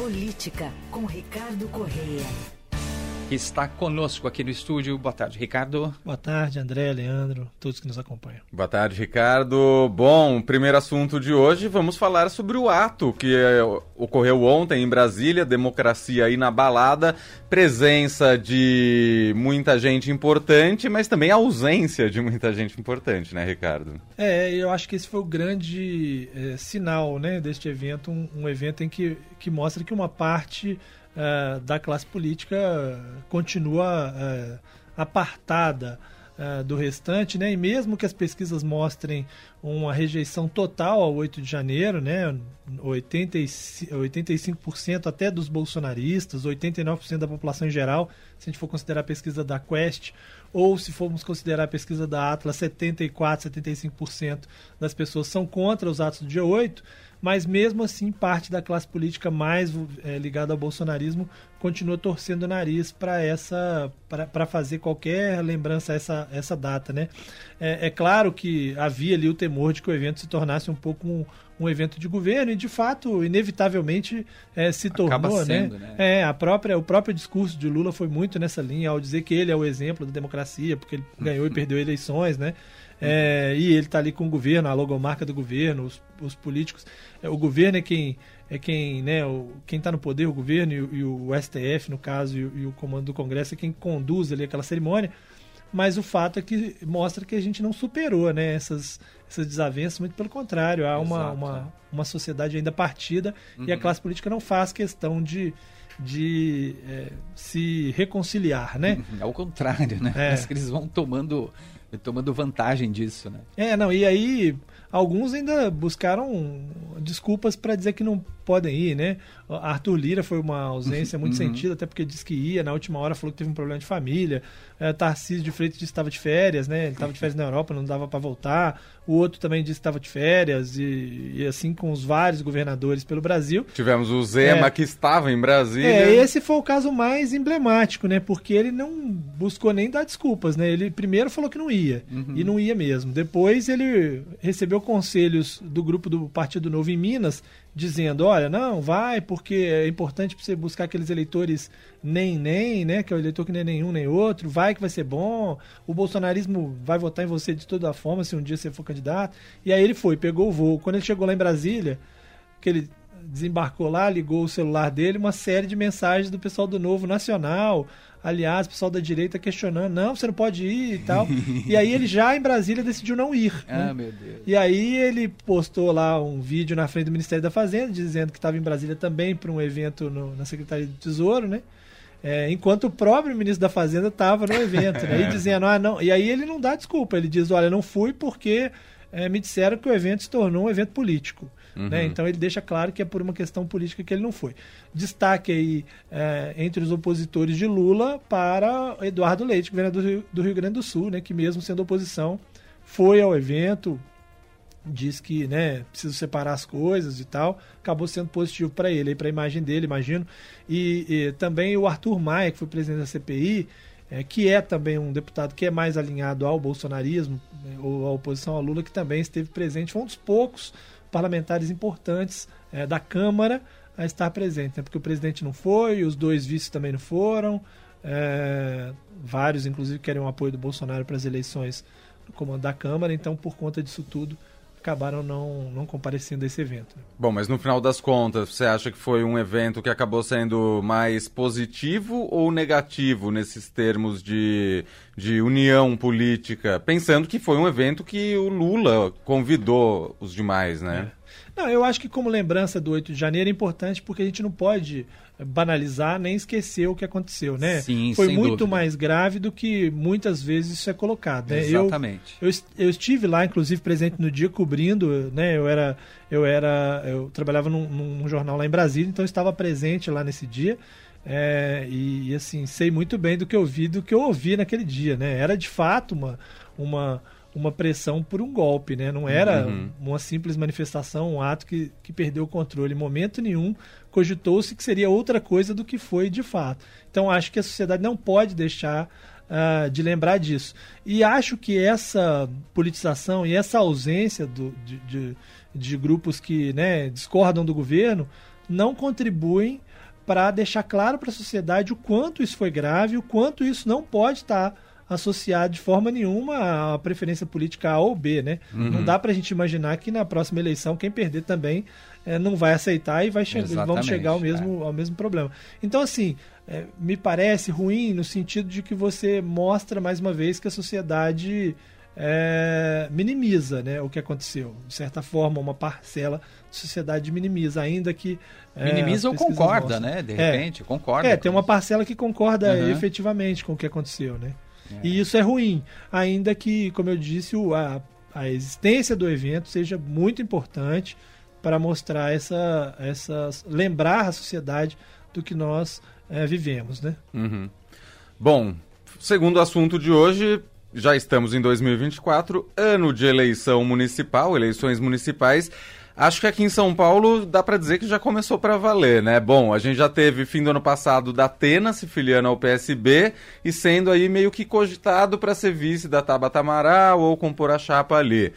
Política, com Ricardo Correia que está conosco aqui no estúdio. Boa tarde, Ricardo. Boa tarde, André, Leandro, todos que nos acompanham. Boa tarde, Ricardo. Bom, primeiro assunto de hoje, vamos falar sobre o ato que eh, ocorreu ontem em Brasília, democracia inabalada, presença de muita gente importante, mas também ausência de muita gente importante, né, Ricardo? É, eu acho que esse foi o grande é, sinal, né, deste evento, um, um evento em que, que mostra que uma parte uh, da classe política continua uh, apartada uh, do restante, né? E mesmo que as pesquisas mostrem uma rejeição total ao 8 de janeiro, né? 85%, 85% até dos bolsonaristas, 89% da população em geral, se a gente for considerar a pesquisa da Quest, ou se formos considerar a pesquisa da Atlas, 74%, 75% das pessoas são contra os atos do dia 8, mas mesmo assim parte da classe política mais é, ligada ao bolsonarismo continua torcendo o nariz para essa para fazer qualquer lembrança a essa, essa data, né? É, é, claro que havia ali o temor de que o evento se tornasse um pouco um, um evento de governo e de fato inevitavelmente é, se tornou, né? sendo, né? né? É a própria o próprio discurso de Lula foi muito nessa linha ao dizer que ele é o exemplo da democracia porque ele ganhou e perdeu eleições, né? É, e ele está ali com o governo, a logomarca do governo, os, os políticos. É, o governo é quem é quem né, o, quem está no poder, o governo e, e, o STF, no caso, e, e, o comando do Congresso é quem conduz ali aquela cerimônia. Mas o fato é que mostra que a gente não superou né, essas, essas desavenças, muito pelo contrário, há uma, uma, é. uma sociedade ainda partida uhum. e a uhum. classe política não faz questão de, de é, se reconciliar, né? Uhum. Ao contrário, né? É. Parece que eles vão tomando tomando vantagem disso, né? É, não, e aí alguns ainda buscaram desculpas para dizer que não podem ir, né? Arthur Lira foi uma ausência muito uhum. sentida, até porque disse que ia, na última hora falou que teve um problema de família. É, Tarcísio de Freitas disse que estava de férias, né? Ele estava de férias na Europa, não dava para voltar. O outro também disse que estava de férias, e, e, assim com os vários governadores pelo Brasil. Tivemos o Zema, é, que estava em Brasília. É, esse foi o caso mais emblemático, né? Porque ele não buscou nem dar desculpas, né? Ele primeiro falou que não ia, uhum. e não ia mesmo. Depois ele recebeu conselhos do grupo do Partido Novo em Minas, dizendo, olha, não, vai, porque é importante você buscar aqueles eleitores nem nem, né, que é o eleitor que nem nenhum nem outro, vai que vai ser bom, o bolsonarismo vai votar em você de toda forma se um dia você for candidato. E aí ele foi, pegou o voo. Quando ele chegou lá em Brasília, que ele desembarcou lá, ligou o celular dele, uma série de mensagens do pessoal do Novo Nacional, Aliás, o pessoal da direita questionando, não, você não pode ir e tal. e aí ele já em Brasília decidiu não ir. Ah, né? meu Deus. E aí ele postou lá um vídeo na frente do Ministério da Fazenda, dizendo que estava em Brasília também para um evento no, na Secretaria do Tesouro, né? É, enquanto o próprio ministro da Fazenda estava no evento, né? E dizendo, ah, não. E aí ele não dá desculpa, ele diz, olha, não fui porque é, me disseram que o evento se tornou um evento político. Uhum. Né? Então ele deixa claro que é por uma questão política que ele não foi. Destaque aí é, entre os opositores de Lula para Eduardo Leite, governador do Rio, do Rio Grande do Sul, né? que mesmo sendo oposição, foi ao evento, diz que né, precisa separar as coisas e tal, acabou sendo positivo para ele, para a imagem dele, imagino. E, e, também o Arthur Maia, que foi presidente da CPI, é, que é também um deputado que é mais alinhado ao bolsonarismo, né, ou à oposição a Lula, que também esteve presente, foi um dos poucos parlamentares importantes é, da Câmara a estar presente, né? porque o presidente não foi, os dois vices também não foram, é, vários, inclusive, querem o apoio do Bolsonaro para as eleições no comando da Câmara, então, por conta disso tudo, acabaram não, não comparecendo a esse evento. Bom, mas no final das contas, você acha que foi um evento que acabou sendo mais positivo ou negativo nesses termos de, de união política? Pensando que foi um evento que o Lula convidou os demais, né? É. Não, eu acho que como lembrança do 8 de janeiro é importante porque a gente não pode banalizar nem esquecer o que aconteceu, né? Sim, Foi muito dúvida. mais grave do que muitas vezes isso é colocado. Né? Exatamente. Eu, eu, eu, estive lá, inclusive, presente no dia cobrindo, né? Eu era, eu era, eu trabalhava num, num jornal lá em Brasília, então eu estava presente lá nesse dia. É, e, e, assim, sei muito bem do que eu vi, do que eu ouvi naquele dia, né? Era de fato uma, uma uma pressão por um golpe, né? Não era uhum. uma simples manifestação, um ato que, que perdeu o controle. Em momento nenhum cogitou-se que seria outra coisa do que foi de fato. Então acho que a sociedade não pode deixar uh, de lembrar disso. E acho que essa politização e essa ausência do, de, de, de grupos que né, discordam do governo não contribuem para deixar claro para a sociedade o quanto isso foi grave, o quanto isso não pode estar associado de forma nenhuma à preferência política A ou B, né? Uhum. Não dá para a gente imaginar que na próxima eleição quem perder também é, não vai aceitar e vai che vão chegar ao mesmo, é. ao mesmo problema. Então, assim, é, me parece ruim no sentido de que você mostra mais uma vez que a sociedade é, minimiza né, o que aconteceu. De certa forma, uma parcela da sociedade minimiza, ainda que. É, minimiza ou concorda, mostram. né? De é. repente, concorda. É, tem uma parcela que concorda uhum. efetivamente com o que aconteceu, né? E isso é ruim, ainda que, como eu disse, o, a, a existência do evento seja muito importante para mostrar essa, essa. lembrar a sociedade do que nós é, vivemos, né? Uhum. Bom, segundo assunto de hoje, já estamos em 2024, ano de eleição municipal, eleições municipais. Acho que aqui em São Paulo dá para dizer que já começou para valer, né? Bom, a gente já teve fim do ano passado da Atena se filiando ao PSB e sendo aí meio que cogitado para ser vice da Tabata Amaral ou compor a chapa ali.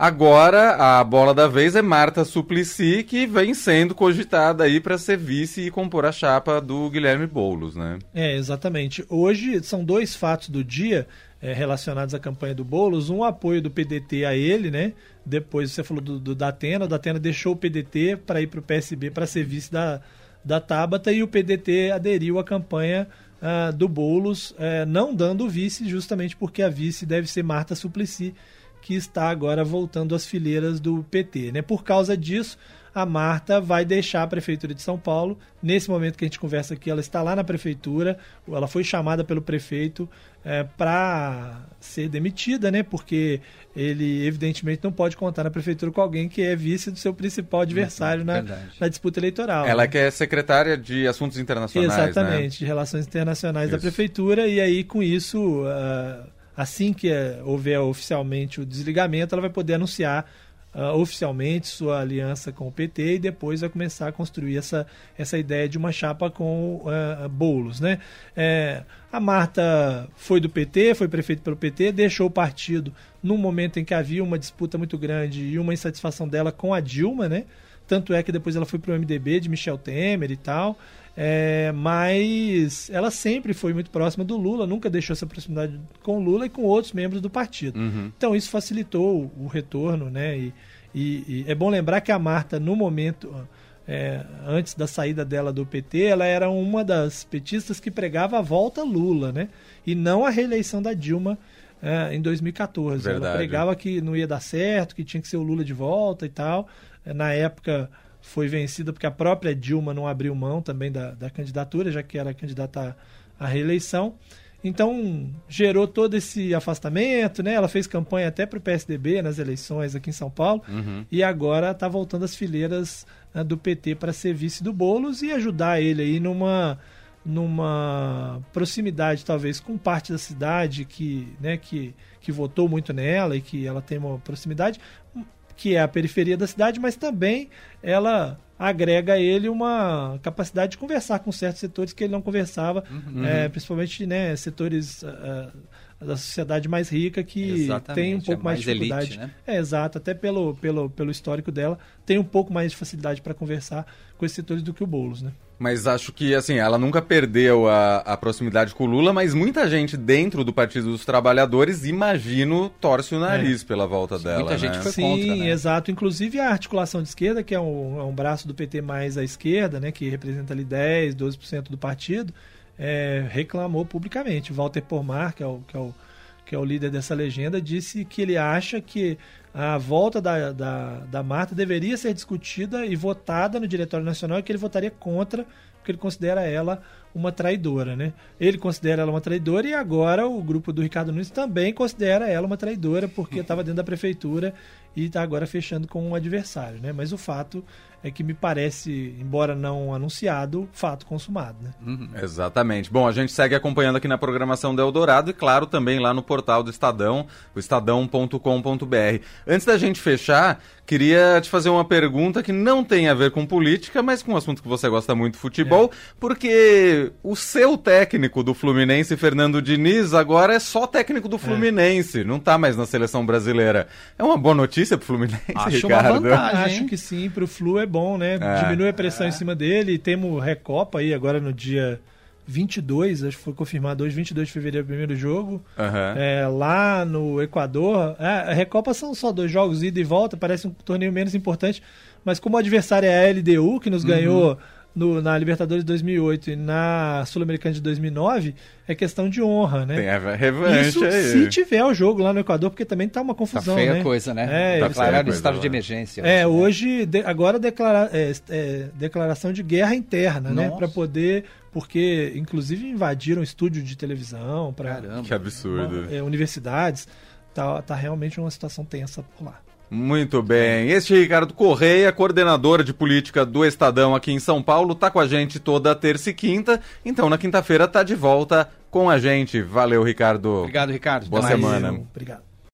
Agora, a bola da vez é Marta Suplicy, que vem sendo cogitada aí para ser vice e compor a chapa do Guilherme Boulos, né? É, exatamente. Hoje são dois fatos do dia é, relacionados à campanha do Boulos. Um apoio do PDT a ele, né? Depois você falou do, do Datena. O Datena deixou o PDT para ir para o PSB para ser vice da, da Tabata e o PDT aderiu à campanha uh, do Boulos, uh, não dando vice, justamente porque a vice deve ser Marta Suplicy que está agora voltando às fileiras do PT. Né? Por causa disso, a Marta vai deixar a Prefeitura de São Paulo. Nesse momento que a gente conversa aqui, ela está lá na Prefeitura, ela foi chamada pelo prefeito é, para ser demitida, né? porque ele, evidentemente, não pode contar na Prefeitura com alguém que é vice do seu principal adversário na, na, disputa eleitoral. Ela né? que é secretária de Assuntos Internacionais. Né? Exatamente, né? de Relações Internacionais Isso. da Prefeitura, e aí, com isso. Uh, assim que eh, houver oficialmente o desligamento, ela vai poder anunciar uh, oficialmente sua aliança com o PT e depois vai começar a construir essa, essa ideia de uma chapa com uh, bolos. Né? É, a Marta foi do PT, foi prefeita pelo PT, deixou o partido num momento em que havia uma disputa muito grande e uma insatisfação dela com a Dilma, né? Tanto é que depois ela foi para o MDB de Michel Temer e tal. É, mas ela sempre foi muito próxima do Lula, nunca deixou essa proximidade com o Lula e com outros membros do partido. Uhum. Então isso facilitou o, retorno, né? E, e, e, é bom lembrar que a Marta, no momento, é, antes da saída dela do PT, ela era uma das petistas que pregava a volta Lula, né? E não a reeleição da Dilma é, em 2014. Verdade. Ela pregava que não ia dar certo, que tinha que ser o Lula de volta e tal. Na época foi vencida porque a própria Dilma não abriu mão também da, da candidatura, já que era candidata à, à reeleição. Então gerou todo esse afastamento, né? Ela fez campanha até para o PSDB nas eleições aqui em São Paulo uhum. e agora está voltando às fileiras né, do PT para ser vice do Bolos e ajudar ele aí numa numa proximidade talvez com parte da cidade que, né, que, que votou muito nela e que ela tem uma proximidade, que é a periferia da cidade, mas também ela agrega a ele uma capacidade de conversar com certos setores que ele não conversava, uhum. é, principalmente né, setores uh, da sociedade mais rica que Exatamente, tem um pouco é mais, mais, de dificuldade. Elite, né? É exato, até pelo, pelo, pelo histórico dela, tem um pouco mais de facilidade para conversar com esses setores do que o Boulos, né? Mas acho que, assim, ela nunca perdeu a, a proximidade com o Lula, mas muita gente dentro do Partido dos Trabalhadores, imagino, torce o nariz é. pela volta Sim, dela. Muita né? gente foi Sim, contra, né? exato. Inclusive a articulação de esquerda, que é um, é um braço do PT mais à esquerda, né, que representa ali 10, 12% do partido, é, reclamou publicamente. Walter Pormar, que é o, que é o que é o líder dessa legenda, disse que ele acha que a volta da, da, da Marta deveria ser discutida e votada no Diretório Nacional e que ele votaria contra, porque ele considera ela uma traidora, né? Ele considera ela uma traidora e agora o grupo do Ricardo Nunes também considera ela uma traidora porque estava dentro da prefeitura e está agora fechando com um adversário, né? Mas o fato é que me parece, embora não anunciado, fato consumado. Né? Uhum. Exatamente. Bom, a gente segue acompanhando aqui na programação do Eldorado e, claro, também lá no portal do Estadão, o estadão.com.br. Antes da gente fechar, queria te fazer uma pergunta que não tem a ver com política, mas com um assunto que você gosta muito, futebol, é. porque o seu técnico do Fluminense, Fernando Diniz, agora é só técnico do é. Fluminense, é. não está mais na seleção brasileira. É uma boa notícia para o Fluminense, Acho Ricardo? Uma vantagem, Acho que sim, para o Flu é bom, né? É. Diminui a pressão em cima dele. Temos Recopa aí agora no dia 22, acho que foi confirmado hoje, 22 de fevereiro, primeiro jogo. Aham. É, lá no Equador. É, a Recopa são só dois jogos, ida e volta, parece um torneio menos importante. Mas como o adversário é a LDU, que nos ganhou no- na Libertadores de 2008 e na Sul-Americana de 2009, é questão de honra, né? Tem a revanche Isso aí. se tiver o jogo lá no Equador, porque também tá uma Tá confusão, feia né? coisa, né? É, Tá eles Declararam coisa estado lá. de emergência. É, hoje, né? hoje, de- agora declara, é, é, declaração de guerra interna, né? Nossa. Para poder, porque inclusive invadiram estúdio de televisão, para Caramba. Que absurdo. universidades. Tá, tá realmente uma situação tensa por lá. Muito bem. Este é Ricardo Correia, coordenador de política do Estadão aqui em São Paulo, tá com a gente toda terça e quinta. Então, na quinta-feira tá de volta com a gente. Valeu, Ricardo. Obrigado, Ricardo. Boa Até mais. semana. Valeu, Obrigado.